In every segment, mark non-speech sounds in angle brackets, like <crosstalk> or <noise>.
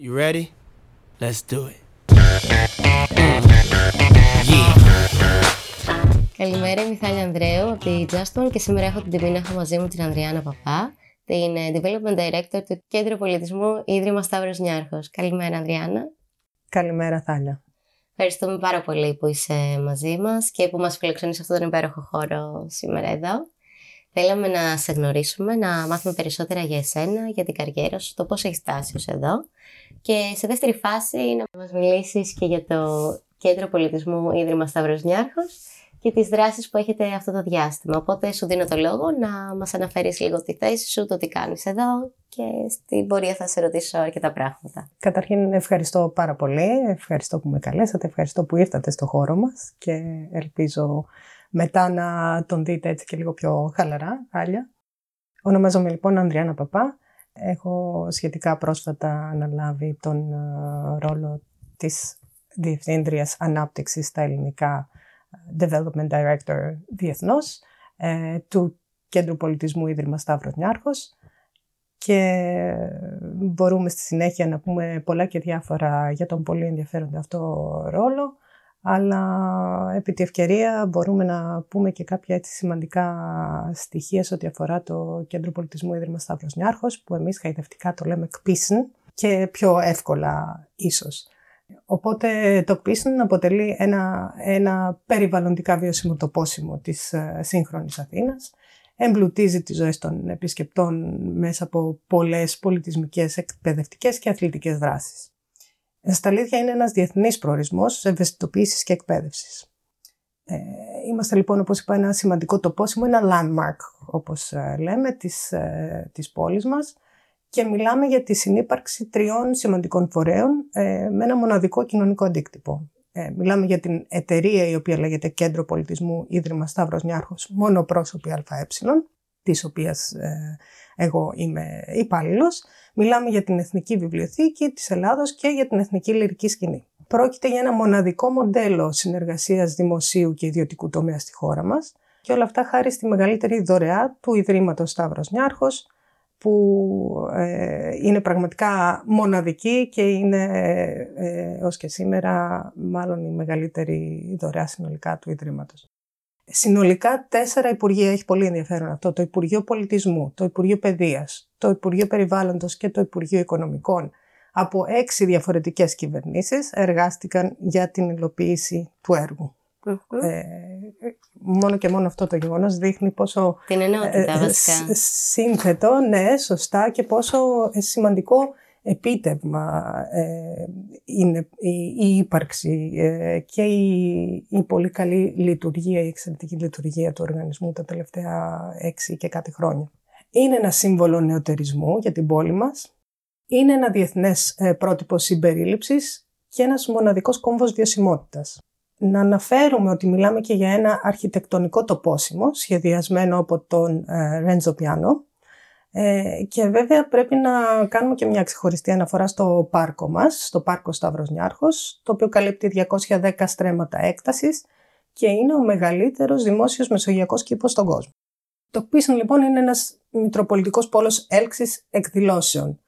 You ready? Let's do it. Καλημέρα, είμαι η Μιχάλη Ανδρέου από τη Justmon και σήμερα έχω την τιμή να έχω μαζί μου την Ανδριάννα Παπά, την ε, Development Director του Κέντρου Πολιτισμού Ίδρυμα Σταύρος Νιάρχος. Καλημέρα, Ανδριάννα. Καλημέρα, Θάλια. Ευχαριστούμε πάρα πολύ που είσαι μαζί μας και που μας φιλοξενείς σε αυτόν τον υπέροχο χώρο σήμερα εδώ. Θέλαμε να σε γνωρίσουμε, να μάθουμε περισσότερα για εσένα, για την καριέρα σου, το πώς έχεις φτάσει ως εδώ. Και σε δεύτερη φάση να μας μιλήσεις και για το Κέντρο Πολιτισμού Ίδρυμα Σταύρος Νιάρχος και τις δράσεις που έχετε αυτό το διάστημα. Οπότε σου δίνω το λόγο να μας αναφέρεις λίγο τη θέση σου, το τι κάνεις εδώ και στην πορεία θα σε ρωτήσω αρκετά πράγματα. Καταρχήν ευχαριστώ πάρα πολύ, ευχαριστώ που με καλέσατε, ευχαριστώ που ήρθατε στο χώρο μας και ελπίζω μετά να τον δείτε έτσι και λίγο πιο χαλαρά, χάλια. Ονομάζομαι λοιπόν Ανδριάννα Παπά. Έχω σχετικά πρόσφατα αναλάβει τον ε, ρόλο της Διευθύντριας Ανάπτυξης στα ελληνικά Development Director διεθνώς ε, του Κέντρου Πολιτισμού Ίδρυμα Σταύρος Νιάρχος. Και μπορούμε στη συνέχεια να πούμε πολλά και διάφορα για τον πολύ ενδιαφέροντα αυτό ρόλο αλλά επί τη ευκαιρία μπορούμε να πούμε και κάποια έτσι σημαντικά στοιχεία σε ό,τι αφορά το Κέντρο Πολιτισμού Ίδρυμα Σταύρος Νιάρχος, που εμείς χαϊδευτικά το λέμε ΚΠΙΣΝ και πιο εύκολα ίσως. Οπότε το ΚΠΙΣΝ αποτελεί ένα, ένα περιβαλλοντικά βιώσιμο τοπόσιμο της ε, σύγχρονης Αθήνας. Εμπλουτίζει τις ζωές των επισκεπτών μέσα από πολλές πολιτισμικές, εκπαιδευτικές και αθλητικές δράσεις. Στα αλήθεια είναι ένας διεθνής προορισμός ευαισθητοποίησης και εκπαίδευσης. Ε, είμαστε λοιπόν, όπως είπα, ένα σημαντικό τοπόσιμο, ένα landmark, όπως ε, λέμε, της, ε, της πόλης μας και μιλάμε για τη συνύπαρξη τριών σημαντικών φορέων ε, με ένα μοναδικό κοινωνικό αντίκτυπο. Ε, μιλάμε για την εταιρεία η οποία λέγεται Κέντρο Πολιτισμού Ίδρυμα Σταύρος Νιάρχος, μόνο πρόσωπη ΑΕ, της οποίας ε, εγώ είμαι υπάλληλος. Μιλάμε για την Εθνική Βιβλιοθήκη της Ελλάδος και για την Εθνική Λυρική Σκηνή. Πρόκειται για ένα μοναδικό μοντέλο συνεργασίας δημοσίου και ιδιωτικού τομέα στη χώρα μας και όλα αυτά χάρη στη μεγαλύτερη δωρεά του Ιδρύματος Σταύρος Νιάρχος, που ε, είναι πραγματικά μοναδική και είναι ε, ως και σήμερα μάλλον η μεγαλύτερη δωρεά συνολικά του Ιδρύματος. Συνολικά τέσσερα υπουργεία έχει πολύ ενδιαφέρον αυτό. Το Υπουργείο Πολιτισμού, το Υπουργείο Παιδείας, το Υπουργείο Περιβάλλοντος και το Υπουργείο Οικονομικών από έξι διαφορετικές κυβερνήσεις εργάστηκαν για την υλοποίηση του έργου. Ε, μόνο και μόνο αυτό το γεγονός δείχνει πόσο την ενότητα, ε, βασικά. σύνθετο, ναι, σωστά και πόσο σημαντικό επίτευγμα ε, είναι η, ύπαρξη ε, και η, πολύ καλή λειτουργία, η εξαιρετική λειτουργία του οργανισμού τα τελευταία έξι και κάτι χρόνια. Είναι ένα σύμβολο νεοτερισμού για την πόλη μας. Είναι ένα διεθνές ε, πρότυπο συμπερίληψης και ένας μοναδικός κόμβος βιωσιμότητας. Να αναφέρουμε ότι μιλάμε και για ένα αρχιτεκτονικό τοπόσιμο σχεδιασμένο από τον Ρέντζο Πιάνο, ε, και βέβαια πρέπει να κάνουμε και μια ξεχωριστή αναφορά στο πάρκο μας, στο πάρκο Σταύρος Νιάρχος, το οποίο καλύπτει 210 στρέμματα έκτασης και είναι ο μεγαλύτερος δημόσιος μεσογειακός κήπος στον κόσμο. Το Πίσον λοιπόν είναι ένας μητροπολιτικός πόλος έλξης εκδηλώσεων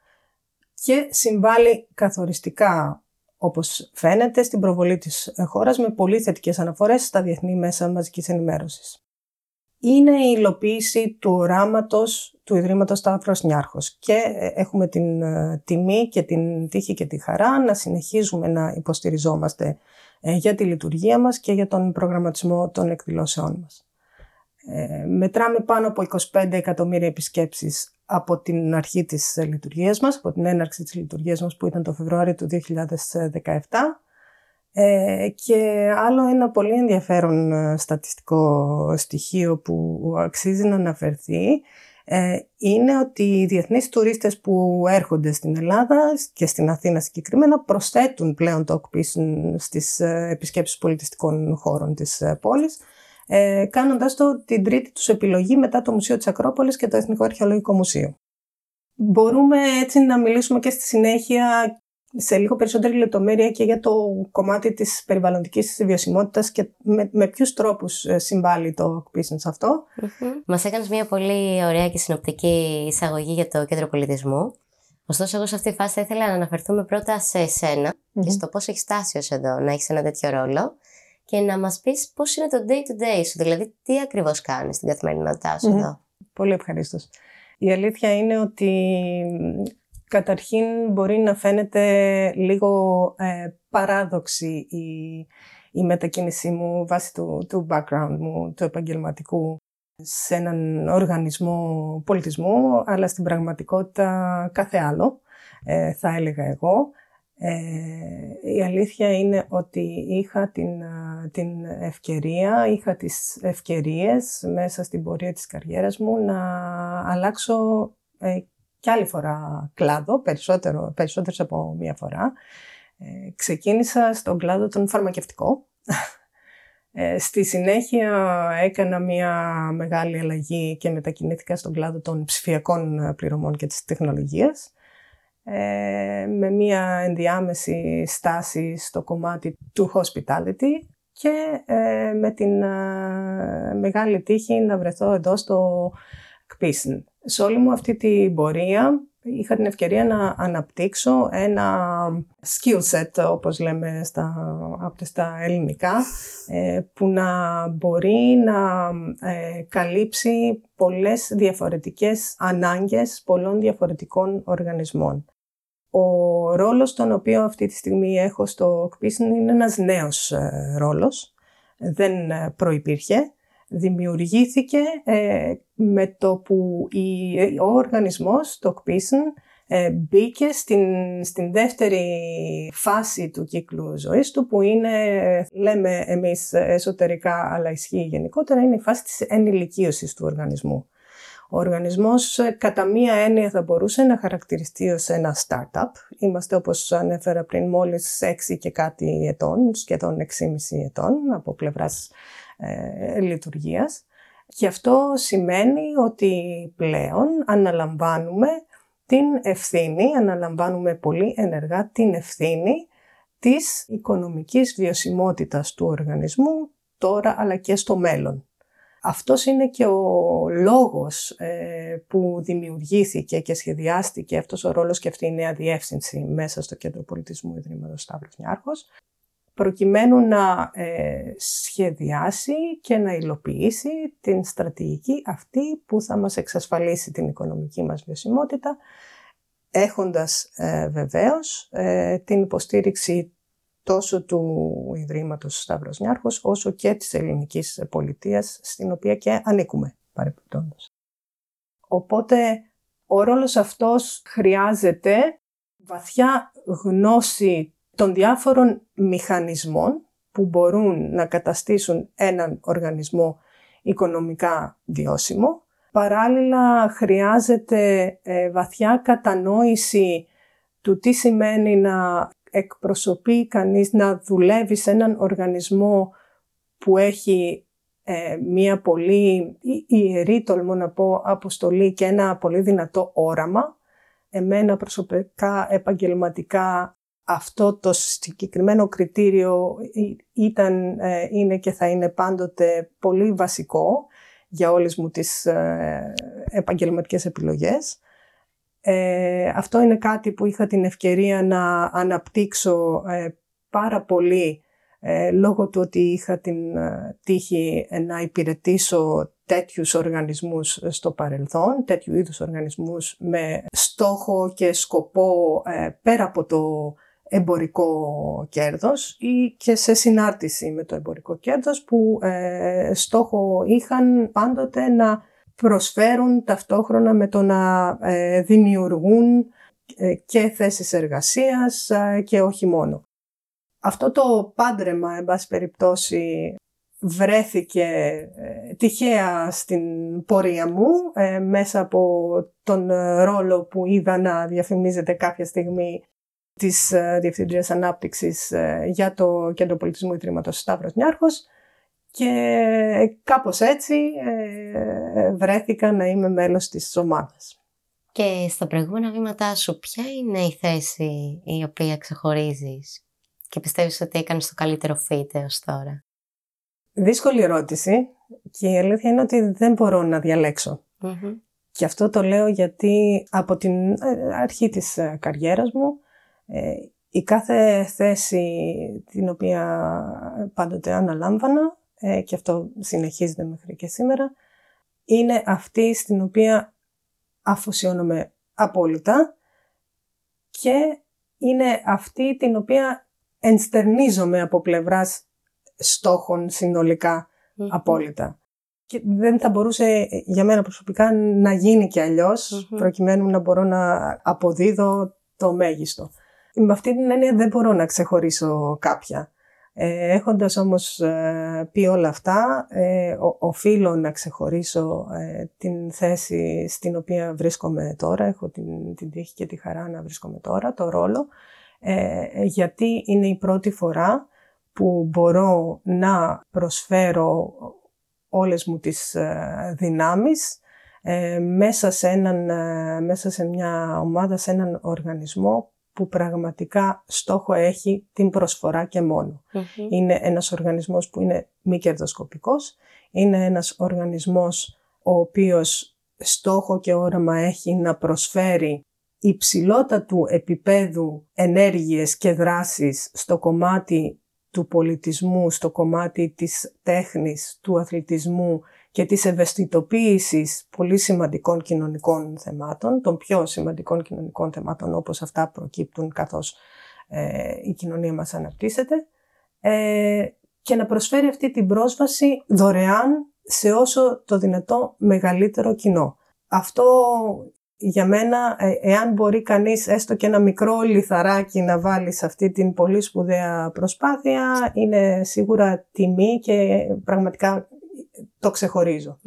και συμβάλλει καθοριστικά όπως φαίνεται στην προβολή της χώρας με πολύ θετικές αναφορές στα διεθνή μέσα μαζικής ενημέρωσης είναι η υλοποίηση του οράματος του Ιδρύματος Σταύρος Νιάρχος και ε, έχουμε την ε, τιμή και την τύχη και τη χαρά να συνεχίζουμε να υποστηριζόμαστε ε, για τη λειτουργία μας και για τον προγραμματισμό των εκδηλώσεών μας. μετράμε πάνω από 25 εκατομμύρια επισκέψεις από την αρχή της λειτουργίας μας, από την έναρξη της λειτουργίας μας που ήταν το Φεβρουάριο του 2017 ε, και άλλο ένα πολύ ενδιαφέρον ε, στατιστικό στοιχείο που αξίζει να αναφερθεί ε, είναι ότι οι διεθνείς τουρίστες που έρχονται στην Ελλάδα και στην Αθήνα συγκεκριμένα προσθέτουν πλέον το OCPIS στις επισκέψεις πολιτιστικών χώρων της πόλης κάνοντας το την τρίτη τους επιλογή μετά το Μουσείο της Ακρόπολης και το Εθνικό Αρχαιολογικό Μουσείο. Μπορούμε έτσι να μιλήσουμε και στη συνέχεια σε λίγο περισσότερη λεπτομέρεια και για το κομμάτι της περιβαλλοντικής βιωσιμότητας και με, με ποιους τρόπους ε, συμβάλλει το business αυτό. Mm-hmm. Μας έκανες μια πολύ ωραία και συνοπτική εισαγωγή για το Κέντρο Πολιτισμού. Ωστόσο, εγώ σε αυτή τη φάση θα ήθελα να αναφερθούμε πρώτα σε εσενα και στο πώς έχεις φτάσει ως εδώ να έχεις ένα τέτοιο ρόλο και να μας πεις πώς είναι το day to day σου, δηλαδή τι ακριβώς κάνεις στην καθημερινότητά σου εδώ. Πολύ ευχαρίστως. Η αλήθεια είναι ότι καταρχήν μπορεί να φαίνεται λίγο ε, παράδοξη η, η μετακίνησή μου βάσει του, του background μου, του επαγγελματικού σε έναν οργανισμό πολιτισμού, αλλά στην πραγματικότητα κάθε άλλο, ε, θα έλεγα εγώ. Ε, η αλήθεια είναι ότι είχα την, την ευκαιρία, είχα τις ευκαιρίες μέσα στην πορεία της καριέρας μου να αλλάξω ε, κι άλλη φορά κλάδο, περισσότερο, περισσότερες από μία φορά. Ε, ξεκίνησα στον κλάδο των φαρμακευτικών. Ε, στη συνέχεια έκανα μια μεγάλη αλλαγή και μετακινήθηκα στον κλάδο των ψηφιακών πληρωμών και της τεχνολογίας ε, με μια ενδιάμεση στάση στο κομμάτι του hospitality και ε, με την μεγάλη τύχη να βρεθώ εδώ στο ΚΠΙΣΝ. Σε όλη μου αυτή την πορεία είχα την ευκαιρία να αναπτύξω ένα skill set, όπως λέμε στα, από στα ελληνικά, ε, που να μπορεί να ε, καλύψει πολλές διαφορετικές ανάγκες πολλών διαφορετικών οργανισμών. Ο ρόλος τον οποίο αυτή τη στιγμή έχω στο ΚΠΙΣΝ είναι ένας νέος ε, ρόλος, δεν προϋπήρχε δημιουργήθηκε ε, με το που η, ο οργανισμός, το ΚΠΙΣΝ, ε, μπήκε στην, στην δεύτερη φάση του κύκλου ζωής του που είναι, λέμε εμείς εσωτερικά αλλά ισχύει γενικότερα, είναι η φάση της ενηλικίωσης του οργανισμού. Ο οργανισμός ε, κατά μία έννοια θα μπορούσε να χαρακτηριστεί ως ένα startup. Είμαστε όπως ανέφερα πριν μόλις 6 και κάτι ετών, σχεδόν 6,5 ετών από πλευράς ε, λειτουργίας. Και αυτό σημαίνει ότι πλέον αναλαμβάνουμε την ευθύνη, αναλαμβάνουμε πολύ ενεργά την ευθύνη της οικονομικής βιωσιμότητας του οργανισμού τώρα αλλά και στο μέλλον. Αυτός είναι και ο λόγος ε, που δημιουργήθηκε και σχεδιάστηκε αυτός ο ρόλος και αυτή η νέα διεύθυνση μέσα στο Κέντρο Πολιτισμού Ιδρύματος Σταύρος Νιάρχος, προκειμένου να ε, σχεδιάσει και να υλοποιήσει την στρατηγική αυτή που θα μας εξασφαλίσει την οικονομική μας βιωσιμότητα, έχοντας ε, βεβαίως ε, την υποστήριξη τόσο του Ιδρύματος Σταύρος Νιάρχος, όσο και της ελληνικής πολιτείας, στην οποία και ανήκουμε παρεπιπτόντως. Οπότε, ο ρόλος αυτός χρειάζεται βαθιά γνώση των διάφορων μηχανισμών που μπορούν να καταστήσουν έναν οργανισμό οικονομικά βιώσιμο. Παράλληλα χρειάζεται ε, βαθιά κατανόηση του τι σημαίνει να εκπροσωπεί κανείς, να δουλεύει σε έναν οργανισμό που έχει ε, μία πολύ ιερή, τολμώ να πω, αποστολή και ένα πολύ δυνατό όραμα. Εμένα προσωπικά, επαγγελματικά, αυτό το συγκεκριμένο κριτήριο ήταν, ε, είναι και θα είναι πάντοτε πολύ βασικό για όλες μου τις ε, επαγγελματικές επιλογές. Ε, αυτό είναι κάτι που είχα την ευκαιρία να αναπτύξω πάρα πολύ λόγω του ότι είχα την τύχη να υπηρετήσω τέτοιους οργανισμούς στο παρελθόν, τέτοιου είδους οργανισμούς με στόχο και σκοπό πέρα από το εμπορικό κέρδος ή και σε συνάρτηση με το εμπορικό κέρδος που ε, στόχο είχαν πάντοτε να προσφέρουν ταυτόχρονα με το να ε, δημιουργούν ε, και θέσεις εργασίας και όχι μόνο. Αυτό το πάντρεμα, εν πάση περιπτώσει, βρέθηκε τυχαία στην πορεία μου μέσα από τον ρόλο που είδα να διαφημίζεται κάποια στιγμή της ε, Διευθύντριας Ανάπτυξης ε, για το Κέντρο Πολιτισμού Ιδρύματος Σταύρος Νιάρχος και κάπως έτσι ε, βρέθηκα να είμαι μέλος της ομάδας. Και στα προηγούμενα βήματά σου, ποια είναι η θέση η οποία ξεχωρίζεις και πιστεύεις ότι έκανες το καλύτερο fit έως τώρα; Δύσκολη ερώτηση και η αλήθεια είναι ότι δεν μπορώ να διαλεξω Και αυτό το λέω γιατί από την ε, αρχή της ε, καριέρας μου ε, η κάθε θέση την οποία πάντοτε αναλάμβανα και αυτό συνεχίζεται μέχρι και σήμερα είναι αυτή στην οποία αφοσιώνομαι απόλυτα και είναι αυτή την οποία ενστερνίζομαι από πλευράς στόχων απόλυτα. Και δεν θα μπορούσε για μένα προσωπικά να γίνει και αλλιως προκειμένου να μπορώ να αποδίδω το μέγιστο. Με αυτή την έννοια δεν μπορώ να ξεχωρίσω κάποια. Ε, έχοντας όμως ε, πει όλα αυτά, ε, οφείλω να ξεχωρίσω ε, την θέση στην οποία βρίσκομαι τώρα, έχω την, την τύχη και τη χαρά να βρίσκομαι τώρα, το ρόλο, ε, γιατί είναι η πρώτη φορά που μπορώ να προσφέρω όλες μου τις ε, δυνάμεις ε, μέσα, σε έναν, ε, μέσα σε μια ομάδα, σε έναν οργανισμό που πραγματικά στόχο έχει την προσφορά και μονο Είναι ένας οργανισμός που είναι μη κερδοσκοπικός, είναι ένας οργανισμός ο οποίος στόχο και όραμα έχει να προσφέρει υψηλότατου επίπεδου ενέργειες και δράσεις στο κομμάτι του πολιτισμού, στο κομμάτι της τέχνης, του αθλητισμού και της ευαισθητοποίησης πολύ σημαντικών κοινωνικών θεμάτων, των πιο σημαντικών κοινωνικών θεμάτων όπως αυτά προκύπτουν καθώς ε, η κοινωνία μας αναπτύσσεται ε, και να προσφέρει αυτή την πρόσβαση δωρεάν σε όσο το δυνατό μεγαλύτερο κοινό. Αυτό για μένα, ε, εάν μπορεί κανείς έστω και ένα μικρό λιθαράκι να βάλει σε αυτή την πολύ σπουδαία προσπάθεια, είναι σίγουρα τιμή και πραγματικά το ξεχωρίζω.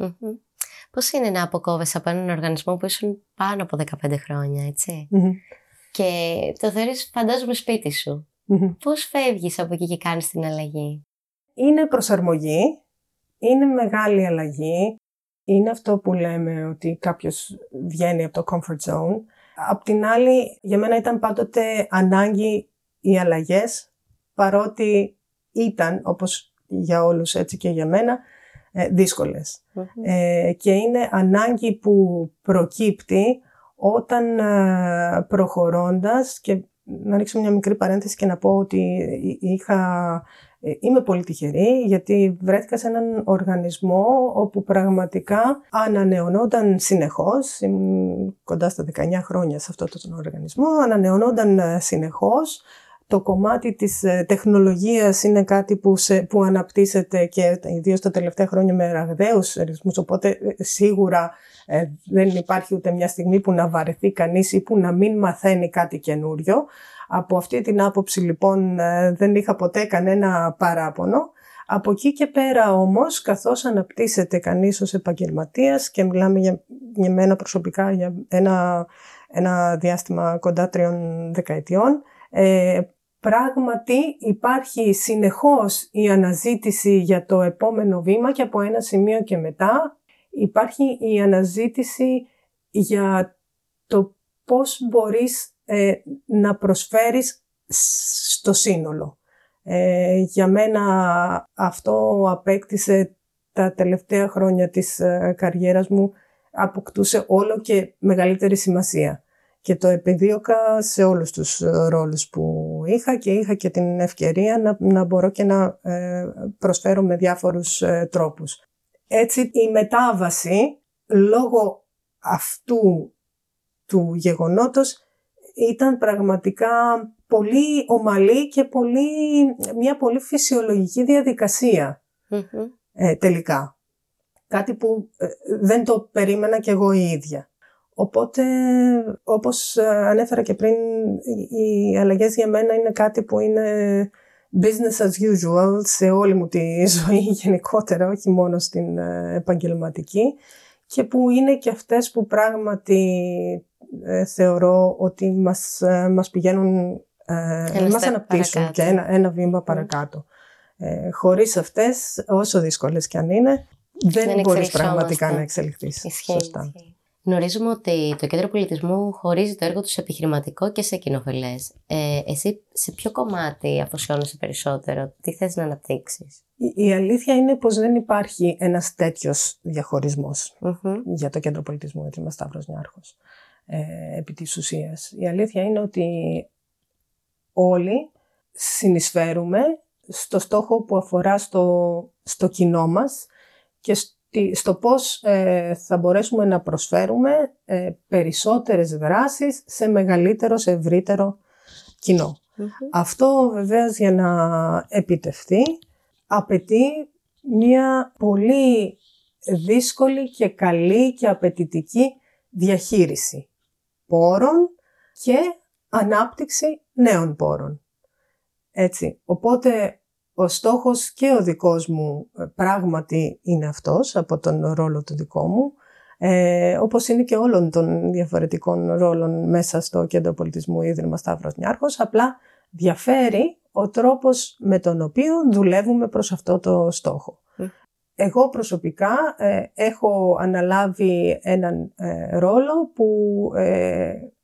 Πώς είναι να αποκόβεσαι από έναν οργανισμό που ήσουν πάνω από 15 χρόνια, Και το θεωρείς φαντάζομαι σπίτι σου. Πώς φεύγεις από εκεί και κάνεις την αλλαγή; Είναι προσαρμογή, είναι μεγάλη αλλαγή. Είναι αυτό που λέμε ότι κάποιος βγαίνει από το comfort zone. Απ' την άλλη, για μένα ήταν πάντοτε ανάγκη οι αλλαγές, παρότι ήταν, όπως για όλους έτσι και για μένα, ε, δυσκολες Ε, και είναι ανάγκη που προκύπτει όταν ε, προχωρώντας και να ρίξω μια μικρή παρένθεση και να πω ότι είχα, ε, είμαι πολύ τυχερή γιατί βρέθηκα σε έναν οργανισμό όπου πραγματικά ανανεωνόταν συνεχώς, ήμουν κοντά στα 19 χρόνια σε αυτό τον οργανισμό, ανανεωνόταν ε, συνεχώς το κομμάτι της ε, τεχνολογίας είναι κάτι που, σε, που αναπτύσσεται και ιδίως τα τελευταία χρόνια με ραγδαίους ρυθμούς, οπότε σίγουρα δεν υπάρχει ούτε μια στιγμή που να βαρεθεί κανείς ή που να μην μαθαίνει κάτι καινούριο. Από αυτή την άποψη λοιπόν ε, δεν είχα ποτέ κανένα παράπονο. Από εκεί και πέρα όμως, καθώς αναπτύσσεται κανείς ως επαγγελματίας και μιλάμε για, για μένα προσωπικά για ένα, ένα διάστημα κοντά τριών δεκαετιών, ε, πράγματι υπάρχει συνεχώς η αναζήτηση για το επόμενο βήμα και από ένα σημείο και μετά υπάρχει η αναζήτηση για το πώς μπορείς ε, να προσφέρεις στο σύνολο. Ε, για μένα αυτό απέκτησε τα τελευταία χρόνια της ε, καριέρας μου, αποκτούσε όλο και μεγαλύτερη σημασία. Και το επιδίωκα σε όλους τους ρόλους που είχα και είχα και την ευκαιρία να, να μπορώ και να προσφέρω με διάφορους τρόπους. Έτσι η μετάβαση λόγω αυτού του γεγονότος ήταν πραγματικά πολύ ομαλή και πολύ, μια πολύ φυσιολογική ε, τελικά. Κάτι που ε, δεν το περίμενα κι εγώ η ίδια. Οπότε, όπως ε, ανέφερα και πριν, οι αλλαγές για μένα είναι κάτι που είναι business as usual σε όλη μου τη <laughs> ζωή γενικότερα, όχι μόνο στην επαγγελματική και που είναι και αυτές που πράγματι ε, θεωρώ ότι μας, ε, μας πηγαίνουν, ε, μας αναπτύσσουν και ένα, ένα βήμα παρακάτω. Ε, χωρίς αυτές, όσο δύσκολες και αν είναι, δεν, δεν μπορείς πραγματικά να εξελιχθείς. Ισχύει, Σωστά. Γνωρίζουμε ότι το Κέντρο Πολιτισμού χωρίζει το έργο του σε επιχειρηματικό και σε κοινοφελέ. Ε, εσύ σε ποιο κομμάτι αφοσιώνεσαι περισσότερο, τι θες να αναπτύξεις; Η, η αλήθεια είναι πως δεν υπάρχει ένας τέτοιος διαχωρισμός για το Κέντρο Πολιτισμού Ίδρυμα Σταύρος Νιάρχος ε, επί της ουσίας. Η αλήθεια είναι ότι όλοι συνεισφέρουμε στο στόχο που αφορά στο, στο κοινό μας και στο πώς ε, θα μπορέσουμε να προσφέρουμε ε, περισσότερες δράσεις σε μεγαλύτερο, σε ευρύτερο Αυτό βεβαίως για να επιτευχθεί απαιτεί μια πολύ δύσκολη και καλή και απαιτητική διαχείριση πόρων και ανάπτυξη νέων πόρων. Έτσι. Οπότε ο στόχος και ο δικός μου ε, πράγματι είναι αυτός από τον ρόλο του δικό μου, ε, όπως είναι και όλων των διαφορετικών ρόλων μέσα στο Κέντρο Πολιτισμού Ίδρυμα Σταύρος Νιάρχος, απλά διαφέρει ο τρόπος με τον οποίο δουλεύουμε προς αυτό το στόχο. Εγώ προσωπικά ε, έχω αναλάβει έναν ε, ρόλο που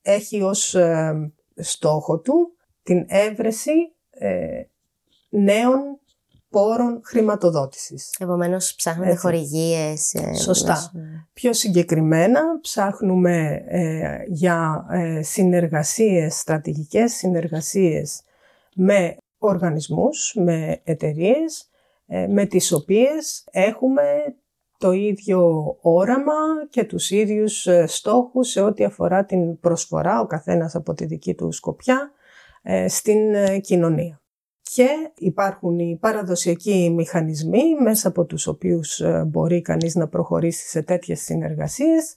έχει ως στόχο του την έβρεση νέων πόρων χρηματοδότησης. Επομένως ψάχνουμε χορηγίες. Ε, Σωστά. Πιο συγκεκριμένα ψάχνουμε ε, για ε, συνεργασίες, στρατηγικές συνεργασίες με οργανισμούς, με εταιρείες, με τις οποίες έχουμε το ίδιο όραμα και τους ίδιους στόχους σε ό,τι αφορά την προσφορά, ο καθένας από τη δική του σκοπιά, στην κοινωνία και υπάρχουν οι παραδοσιακοί μηχανισμοί μέσα από τους οποίους ε, μπορεί κανείς να προχωρήσει σε τέτοιες συνεργασίες.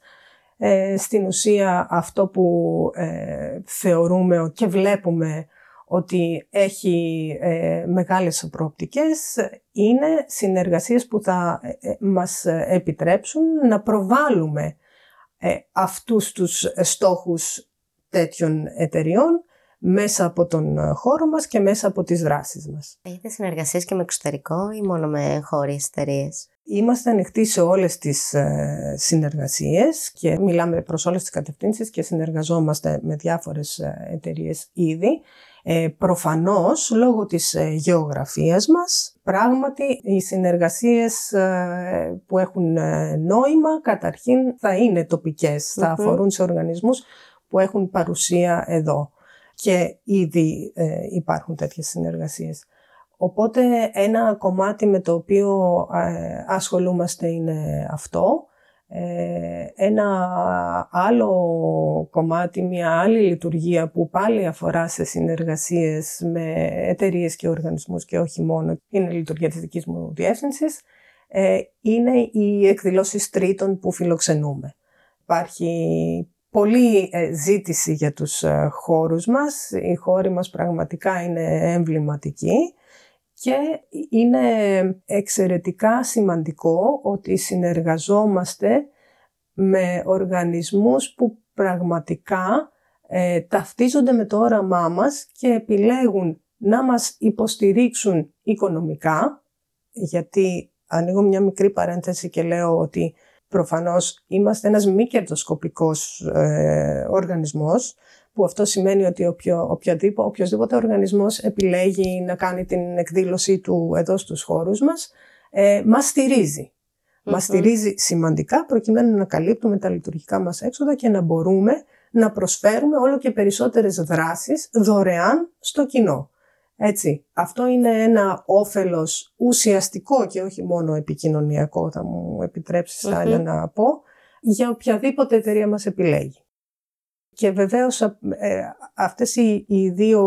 Ε, στην ουσία αυτό που ε, θεωρούμε και βλέπουμε ότι έχει ε, μεγάλες προοπτικές είναι συνεργασίες που θα μας επιτρέψουν να προβάλλουμε αυτούς τους στόχους τέτοιων εταιριών μέσα από τον ε, χώρο μας και μέσα από τις δράσεις μας. Έχετε συνεργασίες και με εξωτερικό ή μόνο με χώρες εταιρείες; Είμαστε ανοιχτοί σε όλες τις ε, συνεργασίες και μιλάμε προς όλες τις κατευθύνσεις και συνεργαζόμαστε με διάφορες ε, εταιρείες ήδη. Ε, προφανώς, λόγω της γεωγραφίας μας, πράγματι οι συνεργασίες που έχουν νόημα καταρχήν θα είναι θα αφορούν σε οργανισμούς που έχουν παρουσία εδώ και ήδη ε, υπάρχουν τέτοιες συνεργασίες. Οπότε ένα κομμάτι με το οποίο ε, ασχολούμαστε είναι αυτό. Ε, ένα άλλο κομμάτι, μια άλλη λειτουργία που πάλι αφορά σε συνεργασίες με εταιρείες και οργανισμούς και όχι μόνο, είναι η λειτουργία της δικής μου διεύθυνσης, είναι οι εκδηλώσεις τρίτων που φιλοξενούμε. Υπάρχει πολύ ε, ζήτηση για τους ε, χώρους μας. Οι χώροι μας πραγματικά είναι εμβληματικοί και είναι εξαιρετικά σημαντικό ότι συνεργαζόμαστε με οργανισμούς που πραγματικά ε, ταυτίζονται με το όραμά μας και επιλέγουν να μας υποστηρίξουν οικονομικά, γιατί ανοίγω μια μικρή παρένθεση και λέω ότι Προφανώς είμαστε ένας μη κερδοσκοπικός ε, οργανισμός, που αυτό σημαίνει ότι οποιο, οποιοδήποτε, οποιοδήποτε οργανισμός επιλέγει να κάνει την εκδήλωσή του εδώ στους χώρους μας, ε, μας στηριζει Μας στηρίζει σημαντικά προκειμένου να καλύπτουμε τα λειτουργικά μας έξοδα και να μπορούμε να προσφέρουμε όλο και περισσότερες δράσεις δωρεάν στο κοινό. Έτσι, αυτό είναι ένα όφελος ουσιαστικό και όχι μόνο επικοινωνιακό, θα μου επιτρέψεις να πω, για οποιαδήποτε εταιρεία μας επιλέγει. Και βεβαίως ε, αυτές οι, δύο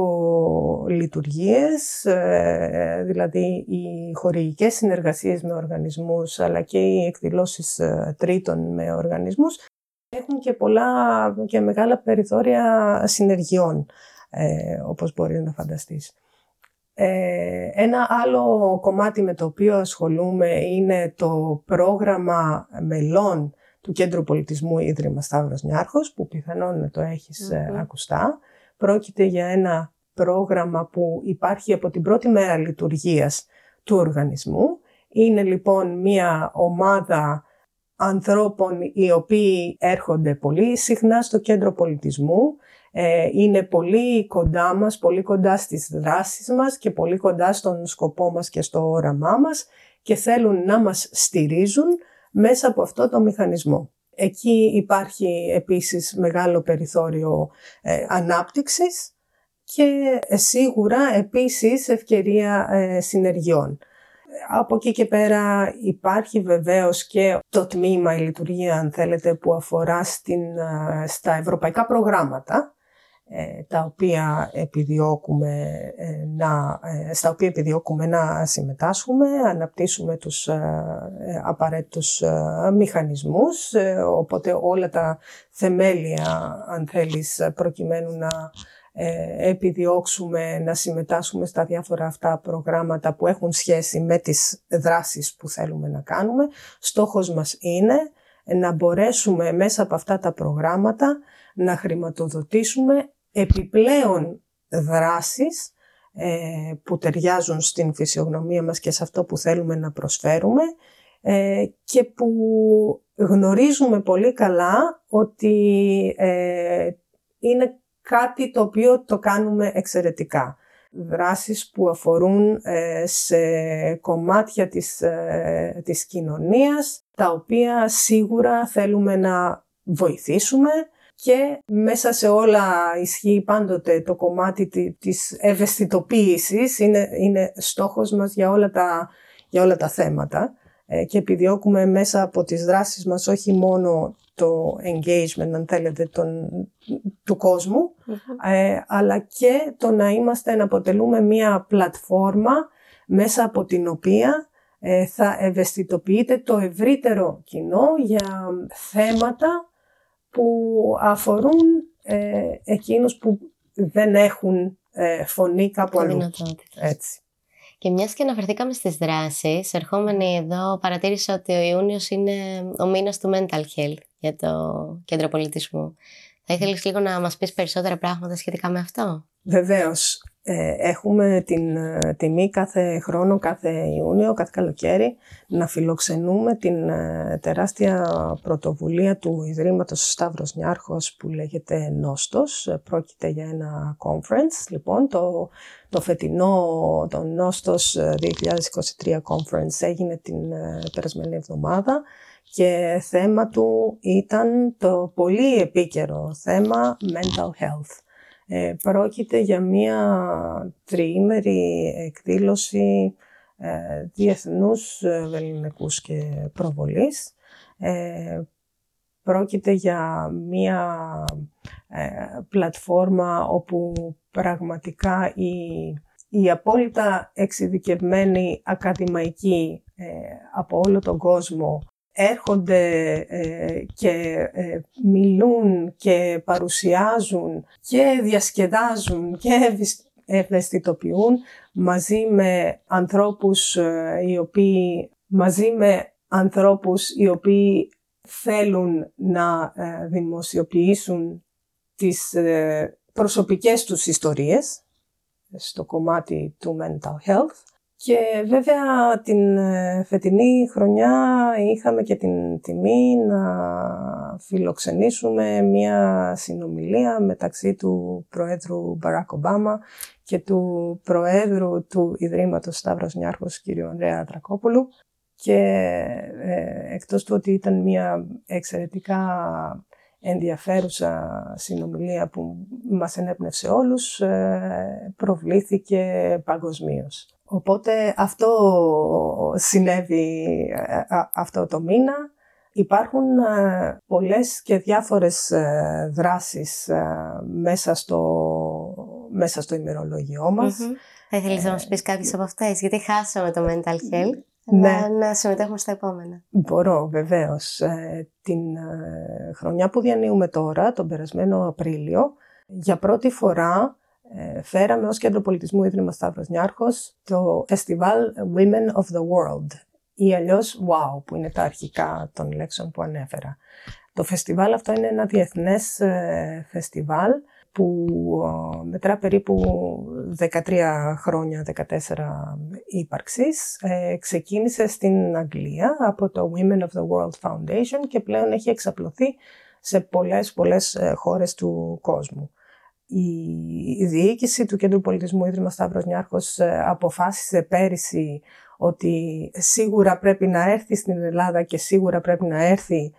λειτουργίες, ε, δηλαδή οι χορηγικές συνεργασίες με οργανισμούς αλλά και οι εκδηλώσεις ε, τρίτων με οργανισμούς έχουν και πολλά και μεγάλα περιθώρια συνεργειών, όπως μπορεί να φανταστείς. Ε, ένα άλλο κομμάτι με το οποίο ασχολούμαι είναι το πρόγραμμα μελών του Κέντρου Πολιτισμού Ίδρυμα Σταύρος Νιάρχος, που πιθανόν να το εχεις ε, ακουστά. Πρόκειται για ένα πρόγραμμα που υπάρχει από την πρώτη μέρα λειτουργίας του οργανισμού. Είναι λοιπόν μια ομάδα ανθρώπων οι οποίοι έρχονται πολύ συχνά στο κέντρο πολιτισμού, ε, είναι πολύ κοντά μας, πολύ κοντά στις δράσεις μας και πολύ κοντά στον σκοπό μας και στο όραμά μας και θέλουν να μας στηρίζουν μέσα από αυτό το μηχανισμό. Εκεί υπάρχει επίσης μεγάλο περιθώριο ε, ανάπτυξης και ε, σίγουρα επίσης ευκαιρία ε, συνεργειών. Από εκεί και πέρα υπάρχει βεβαίως και το τμήμα, η λειτουργία αν θέλετε, που αφορά στην, ε, στα ευρωπαϊκά προγράμματα ε, τα οποία επιδιώκουμε ε, να, ε, στα οποία επιδιώκουμε να συμμετάσχουμε, αναπτύσσουμε τους απαραίτητους μηχανισμούς, οπότε όλα τα θεμέλια, αν θέλεις, προκειμένου να επιδιώξουμε να συμμετάσχουμε στα διάφορα αυτά προγράμματα που έχουν σχέση με τις δράσεις που θέλουμε να κάνουμε. Στόχος μας είναι να μπορέσουμε μέσα από αυτά τα προγράμματα να χρηματοδοτήσουμε επιπλέον δράσεις ε, που ταιριάζουν στην φυσιογνωμία μας και σε αυτό που θέλουμε να προσφέρουμε ε, και που γνωρίζουμε πολύ καλά ότι ε, είναι κάτι το οποίο το κάνουμε εξαιρετικά. Δράσεις που αφορούν σε κομμάτια της, της κοινωνίας, τα οποία σίγουρα θέλουμε να βοηθήσουμε, και μέσα σε όλα ισχύει πάντοτε το κομμάτι της ευαισθητοποίησης, είναι, είναι στόχος μας για όλα τα, για όλα τα θέματα. Ε, και επιδιώκουμε μέσα από τις δράσεις μας όχι μόνο το engagement, αν θέλετε, τον, του κοσμου ε, αλλά και το να είμαστε, να αποτελούμε μία πλατφόρμα μέσα από την οποία ε, θα ευαισθητοποιείται το ευρύτερο κοινό για θέματα που αφορούν ε, εκείνους που δεν έχουν ε, φωνή κάπου αλλού. Έτσι. Και μιας και αναφερθήκαμε στις δράσεις, ερχόμενοι εδώ παρατήρησα ότι ο Ιούνιος είναι ο μήνας του mental health για το κέντρο πολιτισμού. Θα ήθελες λίγο να μας πεις περισσότερα πράγματα σχετικά με αυτό; Βεβαίως. Ε, έχουμε την ε, τιμή κάθε χρόνο, κάθε Ιούνιο, κάθε καλοκαίρι να φιλοξενούμε την ε, τεράστια πρωτοβουλία του Ιδρύματος Σταύρος Νιάρχος που λέγεται Νόστος. Πρόκειται για ένα conference. Λοιπόν, το, το φετινό, το Νόστος 2023 conference έγινε την περασμένη εβδομάδα και θέμα του ήταν το πολύ επίκαιρο θέμα mental health. Ε, πρόκειται για μία τριήμερη εκδήλωση ε, διεθνούς βεληνικούς και προβολής. Ε, πρόκειται για μία ε, πλατφόρμα όπου πραγματικά οι, οι απόλυτα εξειδικευμένοι ακαδημαϊκοί από όλο τον κόσμο έρχονται ε, και ε, μιλούν και παρουσιάζουν και διασκεδάζουν και ευαισθητοποιούν μαζί με ανθρώπους ε, οι οποίοι μαζί με ανθρώπους οι οποίοι θέλουν να δημοσιοποιήσουν τις προσωπικές τους ιστορίες στο κομμάτι του mental health και βέβαια την ε, φετινή χρονιά είχαμε και την τιμή να φιλοξενήσουμε μια συνομιλία μεταξύ του Προέδρου Μπαράκ Ομπάμα και του Προέδρου του Ιδρύματος Σταύρος Νιάρχος κ. Ανδρέα Τρακόπουλου και ε, εκτός του ότι ήταν μια εξαιρετικά ενδιαφέρουσα συνομιλία που μας ενέπνευσε όλους, ε, προβλήθηκε παγκοσμίως. Οπότε αυτό συνέβη ε, αυτό το μήνα. Υπάρχουν ε, πολλές και διάφορες ε, δράσεις μέσα στο, μέσα στο ημερολόγιό μας. Θα ήθελες να μας πεις κάποιες από αυτές, γιατί χάσαμε το mental health. Ναι. Να, να συμμετέχουμε στα επόμενα. Μπορώ, βεβαίως. την χρονιά που διανύουμε τώρα, τον περασμένο Απρίλιο, για πρώτη φορά ε, φέραμε ως Κέντρο Πολιτισμού Ίδρυμα Σταύρος Νιάρχος το φεστιβάλ Women of the World ή αλλιώς WOW που είναι τα αρχικά των λέξεων που ανέφερα. Το φεστιβάλ αυτό είναι ένα διεθνές ε, φεστιβάλ που μετρά περίπου 13 χρόνια, 14 ύπαρξης. Ε, ξεκίνησε στην Αγγλία από το Women of the World Foundation και πλέον έχει εξαπλωθεί σε πολλές, πολλές ε, χώρες του κόσμου. Η διοίκηση του Κέντρου Πολιτισμού Ίδρυμα Σταύρος Νιάρχος ε, αποφάσισε πέρυσι ότι σίγουρα πρέπει να έρθει στην Ελλάδα και σίγουρα πρέπει να έρθει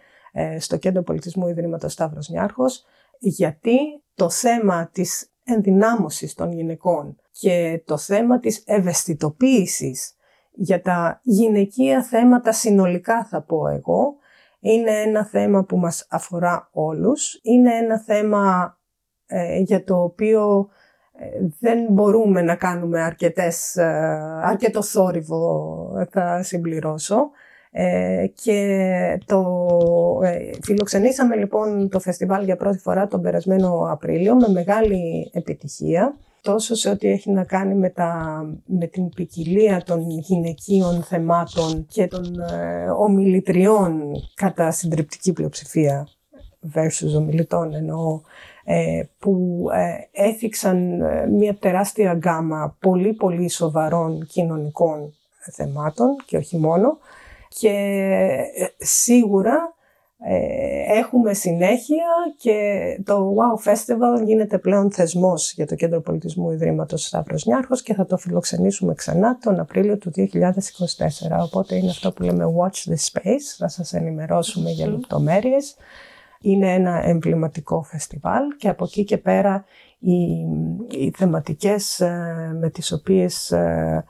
στο Κέντρο Πολιτισμού Ιδρύματος Σταύρος Νιάρχος γιατί το θέμα της ενδυνάμωσης των γυναικών και το θέμα της ευαισθητοποίησης για τα γυναικεία θέματα συνολικά θα πω εγώ, είναι ένα θέμα που μας αφορά όλους. Είναι ένα θέμα ε, για το οποίο ε, δεν μπορούμε να κάνουμε αρκετές, ε, αρκετό θόρυβο, θα συμπληρώσω. Ε, και το ε, φιλοξενήσαμε λοιπόν το φεστιβάλ για πρώτη φορά τον περασμένο Απρίλιο με μεγάλη επιτυχία τόσο σε ό,τι έχει να κάνει με, τα, με την ποικιλία των γυναικείων θεμάτων και των ε, ομιλητριών κατά συντριπτική πλειοψηφία versus ομιλητών εννοώ ε, που ε, έθιξαν μια τεράστια γκάμα πολύ πολύ σοβαρών κοινωνικών θεμάτων και όχι μόνο και ε, σίγουρα ε, έχουμε συνέχεια και το Wow Festival γίνεται πλέον θεσμός για το Κέντρο Πολιτισμού Ιδρύματος Σταύρος Νιάρχος και θα το φιλοξενήσουμε ξανά τον Απρίλιο του 2024. Οπότε είναι αυτό που λέμε Watch the Space, θα σας ενημερώσουμε για λεπτομέρειες. Είναι ένα εμβληματικό φεστιβάλ και από εκεί και πέρα οι, οι θεματικές ε, με τις οποίες ε,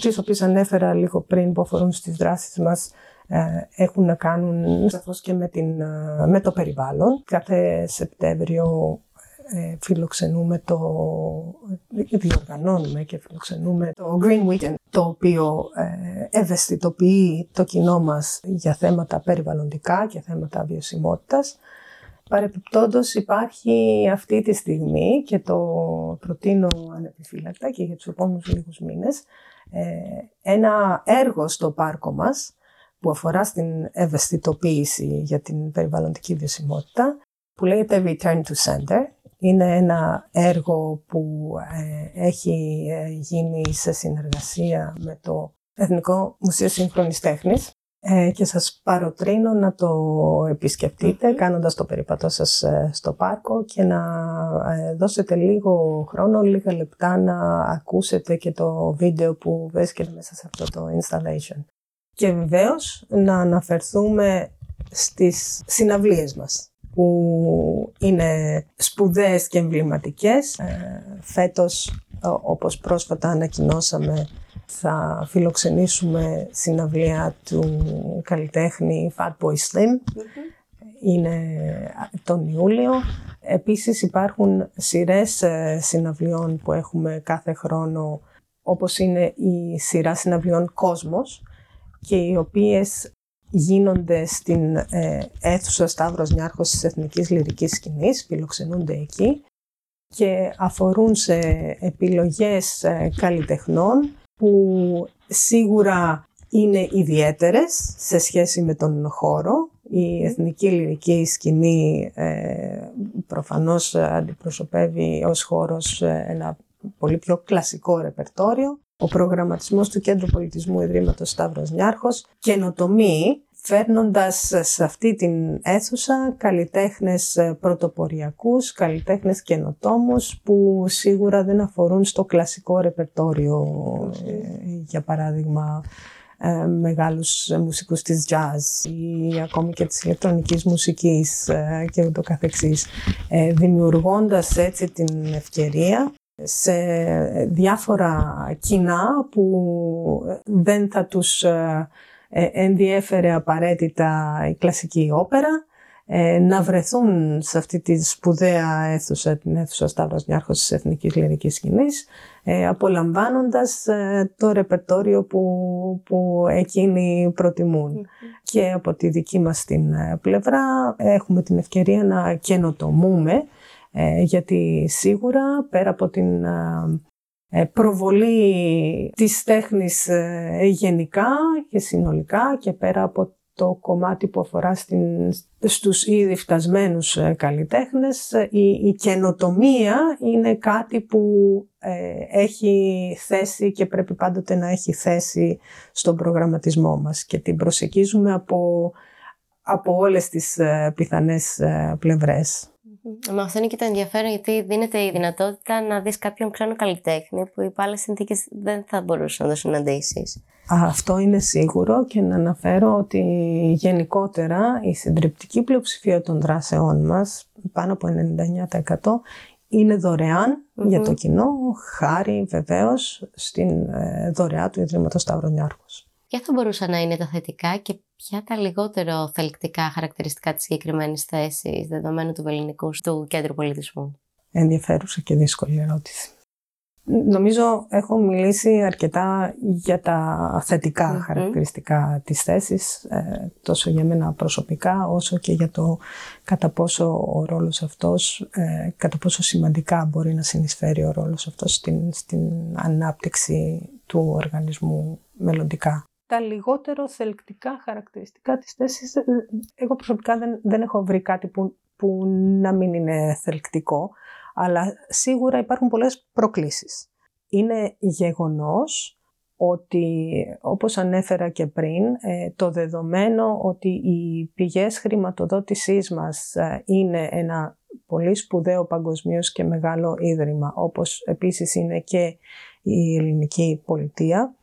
τις οποίες ανέφερα λίγο πριν που αφορούν στις δράσεις μας ε, έχουν να κάνουν σαφώς και με, την, ε, με το περιβάλλον. Κάθε Σεπτέμβριο φιλοξενούμε το, διοργανώνουμε και φιλοξενούμε το Green Weekend, το οποίο ευαισθητοποιεί το κοινό μας για θέματα περιβαλλοντικά και θέματα βιωσιμότητας. Παρεπιπτόντως υπάρχει αυτή τη στιγμή και το προτείνω ανεπιφύλακτα και για τους επόμενους λίγους μήνες ε, ένα έργο στο πάρκο μας που αφορά στην ευαισθητοποίηση για την περιβαλλοντική βιωσιμότητα που λέγεται Return to Center. Είναι ένα έργο που ε, έχει ε, γίνει σε συνεργασία με το Εθνικό Μουσείο Σύγχρονης Τέχνης. Ε, και σας παροτρύνω να το επισκεφτείτε κάνοντας το περίπατό σας ε, στο πάρκο και να ε, δώσετε λίγο χρόνο, λίγα λεπτά να ακούσετε και το βίντεο που βρίσκεται μέσα σε αυτό το installation. Και βεβαίως να αναφερθούμε στις συναυλίες μας που είναι σπουδαίες και εμβληματικές. Φέτος, όπως πρόσφατα ανακοινώσαμε, θα φιλοξενήσουμε συναυλία του καλλιτέχνη Fatboy Slim. Είναι τον Ιούλιο. Επίσης υπάρχουν σειρές ε, συναυλιών που έχουμε κάθε χρόνο, όπως είναι η σειρά συναυλιών Κόσμος και οι οποίες γίνονται στην ε, αίθουσα Σταύρος Νιάρχος της Εθνικής Λυρικής Σκηνής, φιλοξενούνται εκεί και αφορούν σε επιλογές ε, καλλιτεχνών που σίγουρα είναι ιδιαίτερες σε σχέση με τον χώρο. Η εθνική λυρική σκηνή ε, προφανώς αντιπροσωπεύει ως χώρος ε, ένα πολύ πιο κλασικό ρεπερτόριο. Ο προγραμματισμός του Κέντρου Πολιτισμού Ιδρύματος Σταύρος Νιάρχος καινοτομεί φέρνοντας σε αυτή την αίθουσα καλλιτέχνες ε, πρωτοποριακούς, καλλιτέχνες καινοτόμους που σίγουρα δεν αφορούν στο κλασικό ρεπερτόριο, ε, για παράδειγμα ε, μεγάλους μουσικούς της jazz ή ακόμη και της ηλεκτρονικής μουσικής και ούτω καθεξής, δημιουργώντας έτσι την ευκαιρία σε διάφορα κοινά που δεν θα τους ε, ενδιέφερε απαραίτητα η κλασική όπερα, ε, να βρεθούν σε αυτή τη σπουδαία αίθουσα, την αίθουσα Σταύρος Νιάρχος της Εθνικής Λυρικής Σκηνής, ε, απολαμβάνοντας το ρεπερτόριο που, που εκείνοι Και από τη δική μας την πλευρά έχουμε την ευκαιρία να καινοτομούμε, γιατί σίγουρα πέρα από την ε, προβολή της τέχνης ε, γενικά και συνολικά και πέρα από το κομμάτι που αφορά στην, στους ήδη φτασμένους ε, καλλιτέχνες. Η, η καινοτομία είναι κάτι που ε, έχει θέση και πρέπει πάντοτε να έχει θέση στον προγραμματισμό μας και την προσεγγίζουμε από, από όλες τις ε, πιθανές ε, πλευρές. Με αυτό είναι και το ενδιαφέρον γιατί δίνεται η δυνατότητα να δεις κάποιον ξένο καλλιτέχνη που υπό άλλες συνθήκες δεν θα μπορούσες να το συναντήσεις. Αυτό είναι σίγουρο και να αναφέρω ότι γενικότερα η συντριπτική πλειοψηφία των δράσεών μας, πάνω από 99% είναι για το κοινό, χάρη βεβαίως στην ε, δωρεά του Ιδρύματος Σταυρονιάρχος. Ποια θα μπορούσαν να είναι τα θετικά και ποια τα λιγότερο θελκτικά χαρακτηριστικά της συγκεκριμένης θέσης δεδομένου του ελληνικού του Κέντρου Πολιτισμού; Ενδιαφέρουσα και δύσκολη ερώτηση. Νομίζω έχω μιλήσει αρκετά για τα θετικα χαρακτηριστικά της θέσης, ε, τόσο για μένα προσωπικά, όσο και για το κατά πόσο ο ρόλος αυτός, ε, κατά πόσο σημαντικά μπορεί να συνεισφέρει ο ρόλος αυτός στην, στην ανάπτυξη του οργανισμού μελλοντικά. Τα λιγότερο θελκτικά χαρακτηριστικά της θέσης, ε, εγώ προσωπικά δεν, δεν έχω βρει κάτι που, που να μην είναι θελκτικό αλλά σίγουρα υπάρχουν πολλές προκλήσεις. Είναι γεγονός ότι, όπως ανέφερα και πριν, ε, το δεδομένο ότι οι πηγές χρηματοδότησής μας ε, είναι ένα πολύ σπουδαίο παγκοσμίως και μεγάλο ίδρυμα, όπως επίσης είναι και η ελληνική πολιτεία,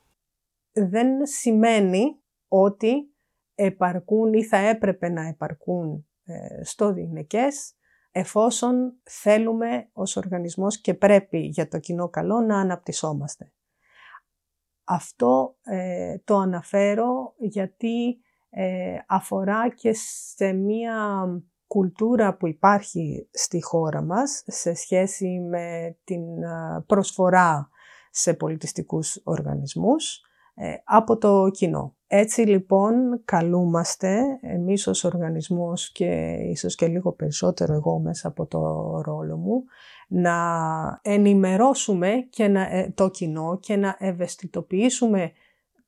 δεν σημαίνει ότι επαρκούν ή θα έπρεπε να επαρκούν ε, στο Δινεκές εφόσον θέλουμε ως οργανισμός και πρέπει για το κοινό καλό να αναπτυσσόμαστε. Αυτό ε, το αναφέρω γιατί ε, αφορά και σε μία κουλτούρα που υπάρχει στη χώρα μας σε σχέση με την ε, προσφορά σε πολιτιστικούς οργανισμούς από το κοινό. Έτσι λοιπόν καλούμαστε εμείς ως οργανισμός και ίσως και λίγο περισσότερο εγώ μέσα από το ρόλο μου να ενημερώσουμε και να, ε, το κοινό και να ευαισθητοποιήσουμε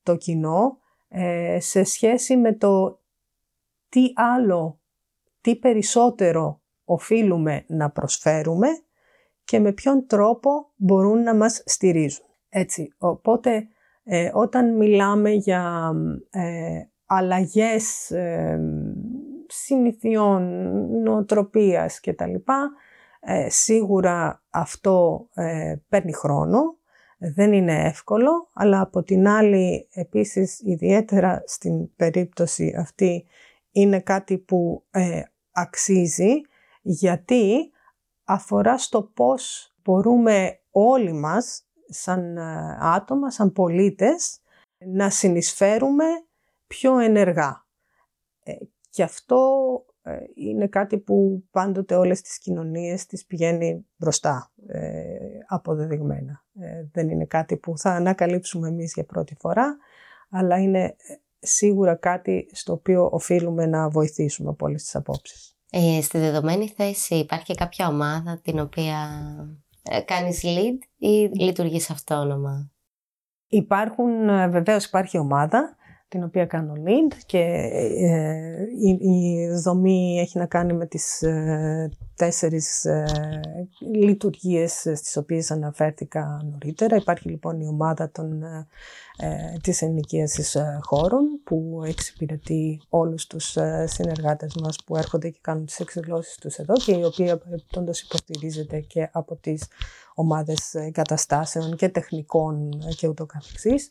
το κοινό ε, σε σχέση με το τι άλλο, τι περισσότερο οφείλουμε να προσφέρουμε και με ποιον τρόπο μπορούν να μας στηρίζουν. Έτσι, οπότε ε, όταν μιλάμε για ε, αλλαγές ε, συνηθιών, νοοτροπίας κτλ. Ε, σίγουρα αυτό ε, παίρνει χρόνο, δεν είναι εύκολο, αλλά από την άλλη επίσης ιδιαίτερα στην περίπτωση αυτή είναι κάτι που αξίζει γιατί αφορά στο πώς μπορούμε όλοι μας σαν ε, άτομα, σαν πολίτες, να συνεισφέρουμε πιο ενεργά. Ε, και αυτό ε, είναι κάτι που πάντοτε όλες τις κοινωνίες τις πηγαίνει μπροστά, αποδεδειγμένα. Δεν είναι κάτι που θα ανακαλύψουμε εμείς για πρώτη φορά, αλλά είναι σίγουρα κάτι στο οποίο οφείλουμε να βοηθήσουμε από όλες τις απόψεις. Ε, στη δεδομένη θέση υπάρχει κάποια ομάδα την οποία ε, κάνεις lead ή λειτουργείς αυτόνομα. Υπάρχουν, ε, βεβαίως υπάρχει ομάδα την οποία κάνω lead και ε, η, δομή έχει να κάνει με τις ε, τέσσερις ε, λειτουργίες στις οποίες αναφέρθηκα νωρίτερα. Υπάρχει λοιπόν η ομάδα των, ε, της ενοικίασης χώρων που εξυπηρετεί όλους τους συνεργάτες μας που έρχονται και κάνουν τις εξελώσεις τους εδώ και η οποία παρεπτόντως υποστηρίζεται και από τις ομάδες εγκαταστάσεων και τεχνικών και ούτω καθεξής.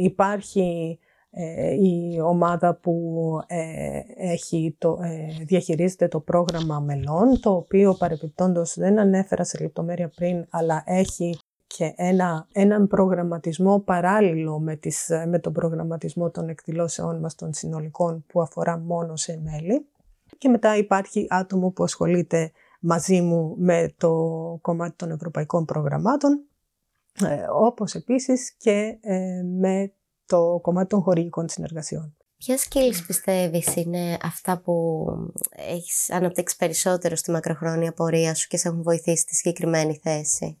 υπάρχει ε, η ομάδα που ε, έχει το, ε, διαχειρίζεται το πρόγραμμα μελών, το οποίο παρεπιπτόντως δεν ανέφερα σε λεπτομέρεια πριν, αλλά έχει και ένα, έναν προγραμματισμό παράλληλο με, τις, με τον προγραμματισμό των εκδηλώσεών μας των συνολικών που αφορά μόνο σε μέλη. Και μετά υπάρχει άτομο που ασχολείται μαζί μου με το κομμάτι των ευρωπαϊκών προγραμμάτων, όπως επίσης και με το κομμάτι των χορηγικών συνεργασιών. Ποια skills πιστεύεις είναι αυτά που έχεις αναπτύξει περισσότερο στη μακροχρόνια πορεία σου και σε έχουν βοηθήσει στη συγκεκριμένη θέση;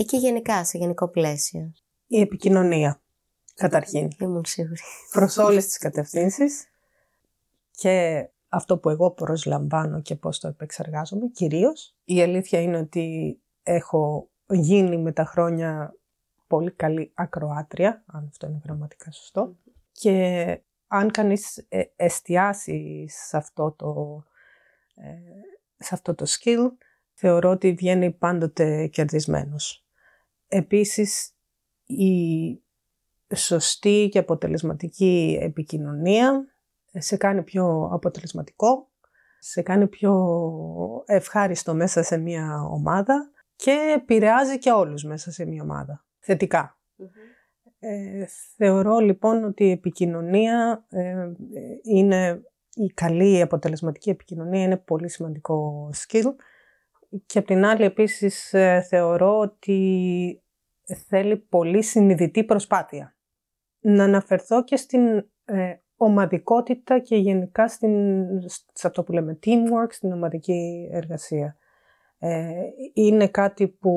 Ή και γενικά, σε γενικό πλαίσιο. Η επικοινωνία, καταρχήν. Ήμουν σίγουρη. Προς όλες τις κατευθύνσεις. και αυτό που εγώ προσλαμβάνω και πώς το επεξεργάζομαι κυρίως. Η αλήθεια είναι ότι έχω γίνει με τα χρόνια πολύ καλή ακροάτρια, αν αυτό είναι γραμματικά σωστό. Και αν κανείς ε, εστιάσει σε αυτό το, ε, σε αυτό το skill, θεωρώ ότι βγαίνει πάντοτε κερδισμένος. Επίσης, η σωστή και αποτελεσματική επικοινωνία σε κάνει πιο αποτελεσματικό, σε κάνει πιο ευχάριστο μέσα σε μια ομάδα και επηρεάζει και όλους μέσα σε μια ομάδα, Ε, θεωρώ λοιπόν ότι η επικοινωνία ε, είναι, η καλή αποτελεσματική επικοινωνία είναι πολύ σημαντικό skill και απ' την άλλη επίσης ε, θεωρώ ότι θέλει πολύ συνειδητή προσπάθεια. Να αναφερθώ και στην ε, ομαδικότητα και γενικά στην, σε αυτό που λέμε teamwork, στην ομαδική εργασία. Ε, είναι κάτι που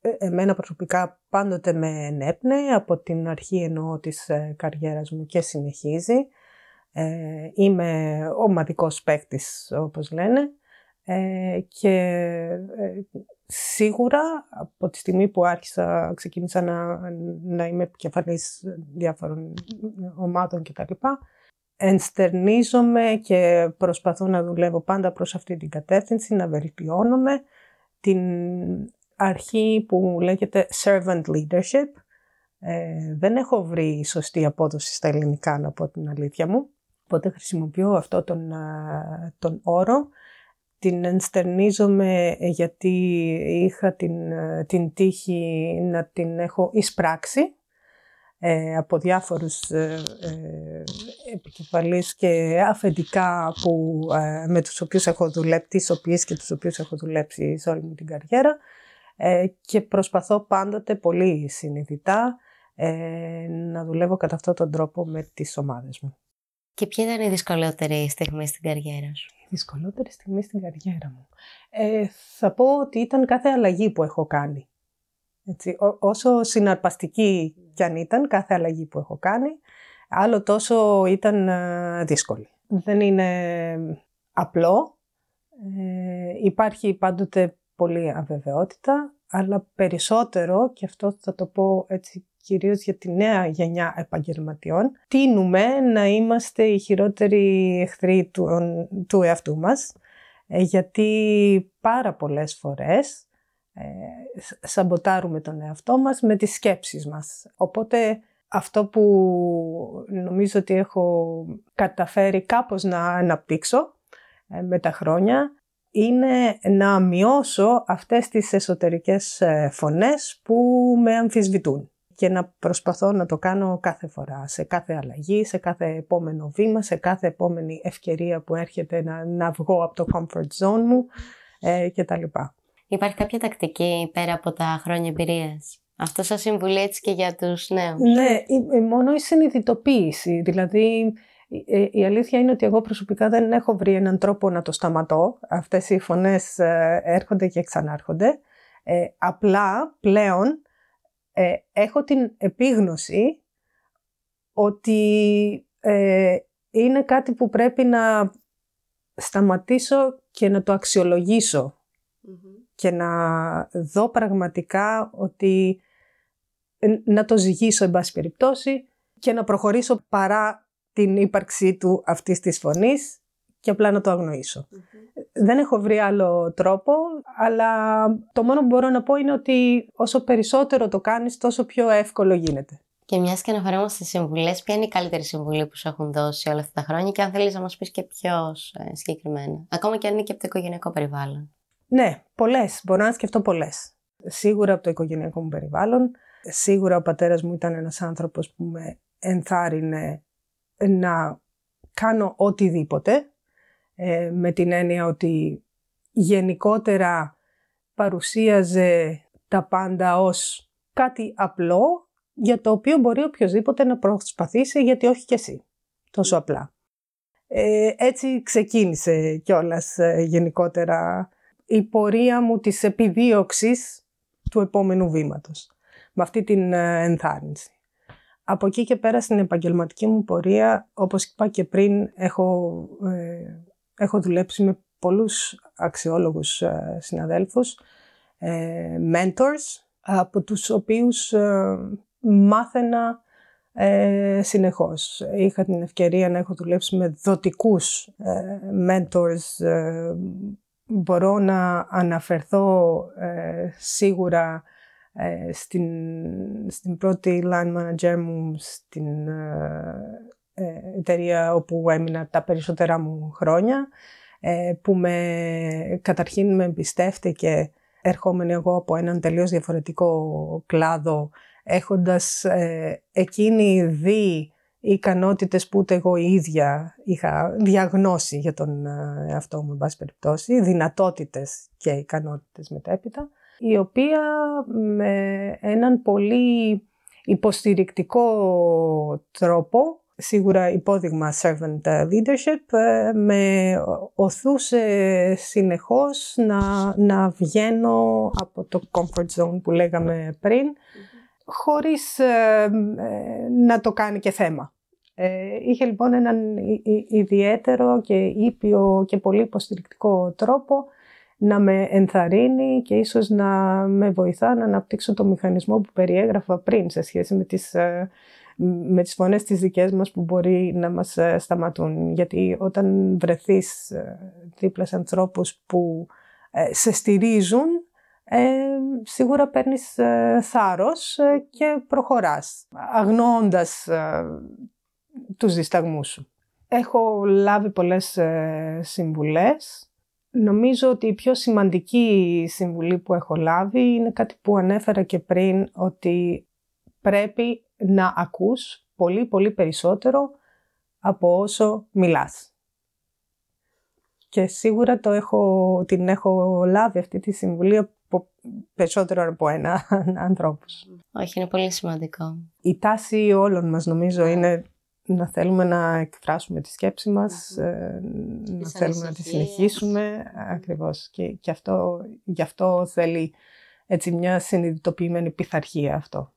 ε, εμένα προσωπικά πάντοτε με ενέπνεε από την αρχή εννοώ της ε, καριέρας μου και συνεχίζει. Ε, είμαι ομαδικός παίκτης όπως λένε ε, και σίγουρα από τη στιγμή που άρχισα, ξεκίνησα να, να είμαι επικεφαλής διάφορων ομάδων κτλ. Ενστερνίζομαι και προσπαθώ να δουλεύω πάντα προς αυτή την κατεύθυνση, να βελτιώνομαι την αρχή που λέγεται servant leadership. Ε, δεν έχω βρει σωστή απόδοση στα ελληνικά, να πω την αλήθεια μου. Οπότε χρησιμοποιώ αυτό τον, τον όρο την ενστερνίζομαι γιατί είχα την, την τύχη να την έχω εισπράξει ε, από διάφορους ε, ε, επικεφαλείς και αφεντικά που, ε, με τους οποίους έχω δουλέψει, τις οποίες και τους οποίους έχω δουλέψει σε όλη μου την καριέρα ε, και προσπαθώ πάντοτε πολύ συνειδητά να δουλεύω κατά αυτόν τον τρόπο με τις ομάδες μου. Και ποια ήταν η δυσκολότερη στιγμή στην καριέρα σου; Η δυσκολότερη στιγμή στην καριέρα μου. Ε, θα πω ότι ήταν κάθε αλλαγή που έχω κάνει. Έτσι, όσο συναρπαστική κι αν ήταν κάθε αλλαγή που έχω κάνει, άλλο τόσο ήταν ε, δύσκολη. Δεν είναι απλό. Ε, υπάρχει πάντοτε πολύ αβεβαιότητα, αλλά περισσότερο, και αυτό θα το πω έτσι κυρίως για τη νέα γενιά επαγγελματιών, τίνουμε να είμαστε οι χειρότεροι εχθροί του, του εαυτού μας, ε, γιατί πάρα πολλές φορές ε, σαμποτάρουμε τον εαυτό μας με τις σκέψεις μας. Οπότε αυτό που νομίζω ότι έχω καταφέρει κάπως να αναπτύξω ε, με τα χρόνια είναι να μειώσω αυτές τις εσωτερικές φωνές που με αμφισβητούν και να προσπαθώ να το κάνω κάθε φορά, σε κάθε αλλαγή, σε κάθε επόμενο βήμα, σε κάθε επόμενη ευκαιρία που έρχεται να, να βγω από το comfort zone μου ε, κτλ. Υπάρχει κάποια τακτική πέρα από τα χρόνια εμπειρίας; Αυτό σα συμβουλή έτσι και για τους νέους; Ναι, μόνο η συνειδητοποίηση. Δηλαδή, η αλήθεια είναι ότι εγώ προσωπικά δεν έχω βρει έναν τρόπο να το σταματώ. Αυτές οι φωνές ε, έρχονται και ξανάρχονται. Ε, απλά πλέον ε, έχω την επίγνωση ότι ε, είναι κάτι που πρέπει να σταματήσω και να το αξιολογησω και να δω πραγματικά ότι ε, να το ζυγίσω εν πάση περιπτώσει και να προχωρήσω παρά την ύπαρξή του αυτής της φωνής και απλά να το αγνοησω Δεν έχω βρει άλλο τρόπο, αλλά το μόνο που μπορώ να πω είναι ότι όσο περισσότερο το κάνεις, τόσο πιο εύκολο γίνεται. Και μιας και αναφερόμαστε στις συμβουλές, ποια είναι η καλύτερη συμβουλή που σου έχουν δώσει όλα αυτά τα χρόνια και αν θέλεις να μας πεις και πιο ε, συγκεκριμένα. Ακόμα και αν είναι και από το οικογενειακό περιβάλλον. Ναι, πολλές. Μπορώ να σκεφτώ πολλές. Σίγουρα από το οικογενειακό μου περιβάλλον. Σίγουρα ο πατέρας μου ήταν ένας άνθρωπος που με ενθάρρυνε να κάνω οτιδήποτε ε, με την έννοια ότι γενικότερα παρουσίαζε τα πάντα ως κάτι απλό για το οποίο μπορεί οποιοδήποτε να προσπαθήσει γιατί όχι και εσύ. Τόσο απλά. Ε, έτσι ξεκίνησε κιόλας ε, γενικότερα η πορεία μου της επιδίωξης του επόμενου βήματος. Με αυτή την ε, ενθάρρυνση. Από εκεί και πέρα στην επαγγελματική μου πορεία, όπως είπα και πριν, έχω, ε, έχω δουλέψει με πολλούς αξιόλογους ε, συναδέλφους, ε, mentors, από τους οποίους ε, μάθαινα ε, συνεχώς. Είχα την ευκαιρία να έχω δουλέψει με δοτικούς ε, mentors. Ε, μπορώ να αναφερθώ σίγουρα στην, στην πρώτη line manager μου στην εταιρεία όπου έμεινα τα περισσότερα μου χρόνια που με, καταρχήν με εμπιστεύτηκε ερχόμενη εγώ από έναν τελείως διαφορετικό κλάδο έχοντας ε, εκείνη δει ικανότητες που ούτε εγώ η ίδια είχα διαγνώσει για τον ε, εαυτό μου, εν πάση περιπτώσει, δυνατότητες και ικανότητες μετέπειτα, η οποία με έναν πολύ υποστηρικτικό τρόπο, σίγουρα υπόδειγμα servant leadership, ε, με οθούσε συνεχώς να, να βγαίνω από το comfort zone που λέγαμε πριν, χωρίς ε, ε, να το κάνει και θέμα. Ε, είχε λοιπόν έναν ιδιαίτερο και ήπιο και πολύ υποστηρικτικό τρόπο να με ενθαρρύνει και ίσως να με βοηθά να αναπτύξω το μηχανισμό που περιέγραφα πριν σε σχέση με τις, με τις φωνές τις δικές μας που μπορεί να μας σταματούν. Γιατί όταν βρεθείς δίπλα σε ανθρώπους που σε στηρίζουν ε, σίγουρα παίρνεις ε, θάρρος ε, και προχωράς, αγνώντας ε, τους δισταγμούς σου. Έχω λάβει πολλές ε, συμβουλές. Νομίζω ότι η πιο σημαντική συμβουλή που έχω λάβει είναι κάτι που ανέφερα και πριν, ότι πρέπει να ακούς πολύ πολύ περισσότερο από όσο μιλάς. Και σίγουρα το έχω, την έχω λάβει αυτή τη συμβουλή περισσότερο από ένα <laughs> ανθρώπους. Όχι, είναι πολύ σημαντικό. Η τάση όλων μας νομίζω είναι να θέλουμε να εκφράσουμε τη σκέψη μας, ε, να θέλουμε να τη συνεχίσουμε. Ακριβώς. Και, και αυτό, γι' αυτό θέλει έτσι μια συνειδητοποιημένη πειθαρχία αυτό.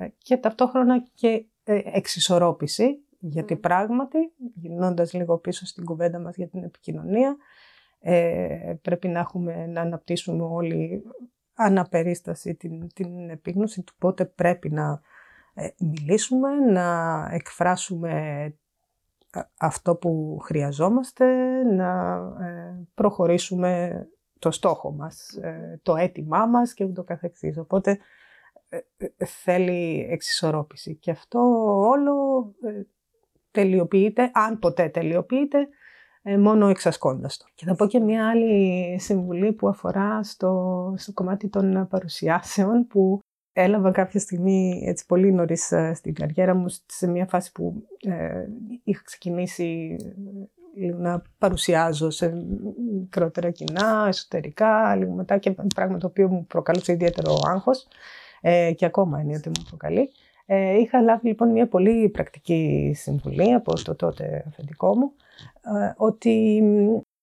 Ε, και ταυτόχρονα και ε, εξισορρόπηση, γιατί πράγματι, γυρνώντας λίγο πίσω στην κουβέντα μας για την επικοινωνία, ε, πρέπει να, έχουμε, να αναπτύσσουμε όλοι αναπερίσταση την, την επίγνωση του πότε πρέπει να ε, μιλήσουμε, να εκφράσουμε αυτό που χρειαζόμαστε, να ε, προχωρήσουμε το στόχο μας, το αίτημά μας και ούτω καθεξής. Οπότε θέλει εξισορρόπηση. Και αυτό όλο τελειοποιείται, αν ποτέ τελειοποιείται, ε, μόνο εξασκώντας το. Και θα πω και μια άλλη συμβουλή που αφορά στο, στο κομμάτι των παρουσιάσεων που έλαβα κάποια στιγμή έτσι πολύ νωρίς ε, στην καριέρα μου σε μια φάση που ε, είχα ξεκινήσει λίγο να παρουσιάζω σε μικρότερα κοινά, εσωτερικά, λίγο μετά και πράγμα το οποίο μου προκαλούσε ιδιαίτερο άγχος ε, και ακόμα είναι ότι μου προκαλεί. Ε, είχα λάβει λοιπόν μια πολύ πρακτική συμβουλή από το τότε αφεντικό μου ε, ότι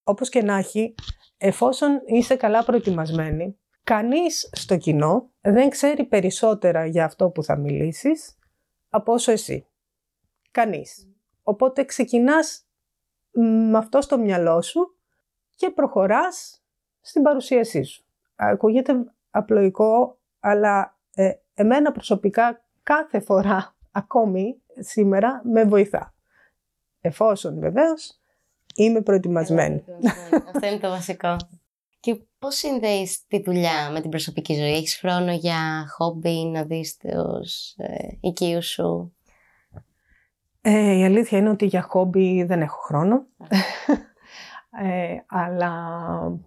όπως και να έχει, εφόσον είσαι καλά προετοιμασμένη, κανείς στο κοινό δεν ξέρει περισσότερα για αυτό που θα μιλήσεις από όσο εσύ. Κανείς. Οπότε ξεκινάς με αυτό στο μυαλό σου και προχωράς στην παρουσίασή σου. Ακούγεται απλοϊκό, αλλά ε, εμένα προσωπικά κάθε φορά, ακόμη σήμερα, με βοηθά. Εφόσον βεβαίως είμαι προετοιμασμένη. Αυτό είναι το βασικό. Και πώς συνδέεις τη δουλειά με την προσωπική ζωή; Έχεις χρόνο για χόμπι, να δεις τους ε, οικείους σου; Ε, η αλήθεια είναι ότι για χόμπι δεν έχω χρόνο. ε, αλλά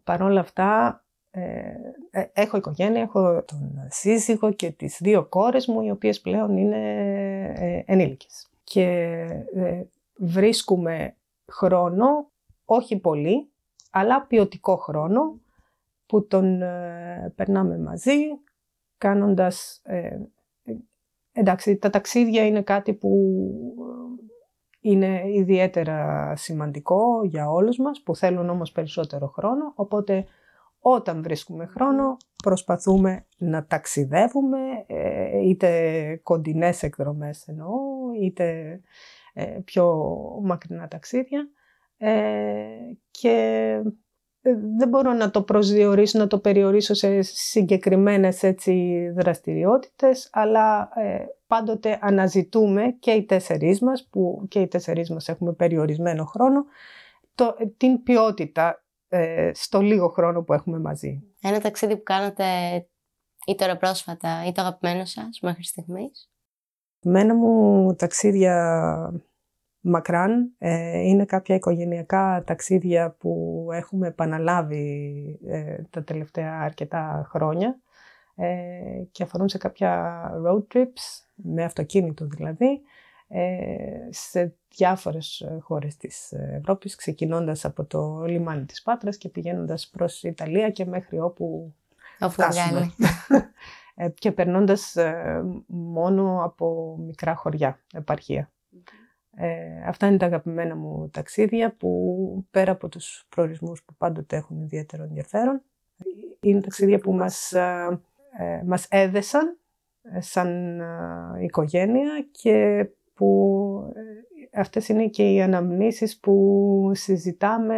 παρόλα αυτά ε, ε, έχω οικογένεια, έχω τον σύζυγο και τις δύο κόρες μου οι οποίες πλέον είναι ε, ενήλικες. Και ε, βρίσκουμε χρόνο, όχι πολύ, αλλά ποιοτικό χρόνο που τον ε, περνάμε μαζί, κάνοντας... Ε, εντάξει, τα ταξίδια είναι κάτι που είναι ιδιαίτερα σημαντικό για όλους μας, που θέλουν όμως περισσότερο χρόνο, οπότε όταν βρίσκουμε χρόνο προσπαθούμε να ταξιδεύουμε, ε, είτε κοντινές εκδρομές εννοώ, είτε ε, πιο μακρινά ταξίδια ε, και δεν μπορώ να το προσδιορίσω, να το περιορίσω σε συγκεκριμένες έτσι δραστηριότητες, αλλά πάντοτε αναζητούμε και οι τέσσερις μας, που και οι τέσσερις μας έχουμε περιορισμένο χρόνο, το, την ποιότητα ε, στο λίγο χρόνο που έχουμε μαζί. Ένα ταξίδι που κάνατε ή τώρα πρόσφατα ή το αγαπημένο σας μέχρι στιγμής; Μένα μου ταξίδια μακράν ε, είναι κάποια οικογενειακά ταξίδια που έχουμε επαναλάβει ε, τα τελευταία αρκετά χρόνια και αφορούν σε κάποια road trips, με αυτοκίνητο δηλαδή, ε, σε διάφορες ε, χώρες της Ευρώπης, ξεκινώντας από το λιμάνι της Πάτρας και πηγαίνοντας προς Ιταλία και μέχρι όπου φτάσουμε. <laughs> Ε, και περνώντας μόνο από μικρά χωριά, επαρχία. αυτά είναι τα αγαπημένα μου ταξίδια που πέρα από τους προορισμούς που πάντοτε έχουν ιδιαίτερο ενδιαφέρον είναι ταξίδια που μας, μας έδεσαν σαν οικογένεια και που ε, αυτές είναι και οι αναμνήσεις που συζητάμε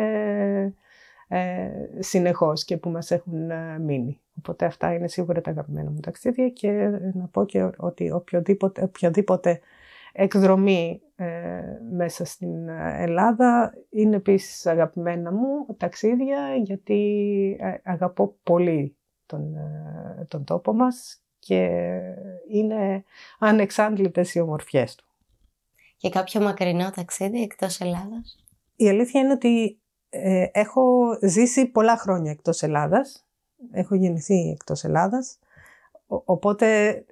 ε, συνεχώς και που μας έχουν ε, μείνει. Οπότε αυτά είναι σίγουρα τα αγαπημένα μου ταξίδια και να πω και ότι οποιοδήποτε, οποιοδήποτε εκδρομή μέσα στην Ελλάδα είναι επίσης αγαπημένα μου ταξίδια γιατί αγαπώ πολύ τον, τον τόπο μας και είναι ανεξάντλητες οι ομορφιές του και κάποιο μακρινό ταξίδι εκτός Ελλάδας; Η αλήθεια είναι ότι ε, έχω ζήσει πολλά χρόνια εκτός Ελλάδας. Έχω γεννηθεί εκτός Ελλάδας. οπότε ε,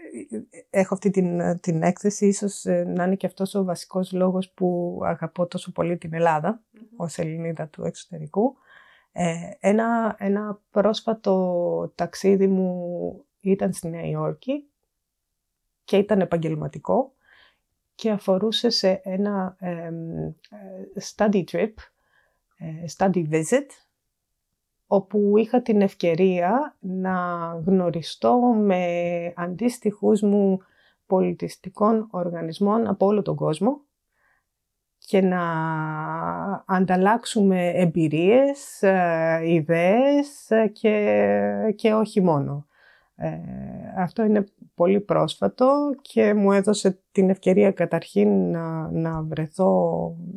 έχω αυτή την, την έκθεση, ίσως ε, να είναι και αυτός ο βασικός λόγος που αγαπώ τόσο πολύ την Ελλάδα, mm ως Ελληνίδα του εξωτερικού. ένα, ένα πρόσφατο ταξίδι μου ήταν στη Νέα Υόρκη και ήταν επαγγελματικό και αφορούσε σε ένα ε, study trip, ε, study visit, όπου είχα την ευκαιρία να γνωριστώ με αντίστοιχους μου πολιτιστικών οργανισμών από όλο τον κόσμο και να ανταλλάξουμε εμπειρίες, ε, ιδέες και, και όχι μόνο. αυτό είναι πολύ πρόσφατο και μου έδωσε την ευκαιρία καταρχήν να, να βρεθώ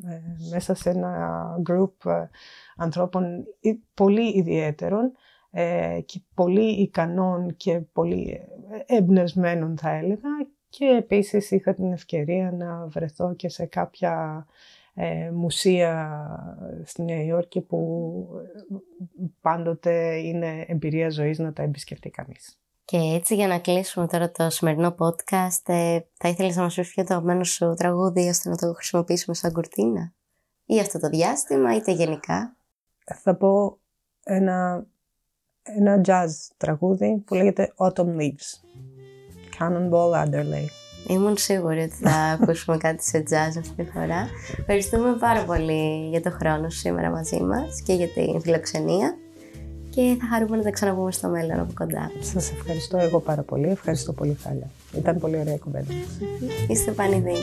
ε, μέσα σε ένα group ε, ανθρώπων πολύ ιδιαίτερων ε, και πολύ ικανών και πολύ εμπνευσμένων θα έλεγα και επίσης είχα την ευκαιρία να βρεθώ και σε κάποια μουσεία στη Νέα Υόρκη που πάντοτε είναι εμπειρία ζωής να τα εμπισκεφτεί κανείς. Και έτσι για να κλείσουμε τώρα το σημερινό podcast, ε, θα ήθελες να μας πεις ποιο το αγαπημένο σου τραγούδι ώστε να το χρησιμοποιήσουμε σαν κουρτίνα; Ή αυτό το διάστημα είτε γενικά; Θα πω ένα, ένα jazz τραγούδι που λέγεται Autumn Leaves. Cannonball Adderley. Ήμουν σίγουρη ότι θα <laughs> ακούσουμε κάτι σε jazz αυτή τη φορά. Ευχαριστούμε πάρα πολύ για το χρόνο σου σήμερα μαζί μας και για την φιλοξενία και θα χαρούμε να τα ξαναπούμε στο μέλλον από κοντά. Σας ευχαριστώ εγώ πάρα πολύ. Ευχαριστώ πολύ, Χάλια. Ήταν πολύ ωραία η κουβέντα. Είστε πανηδοί.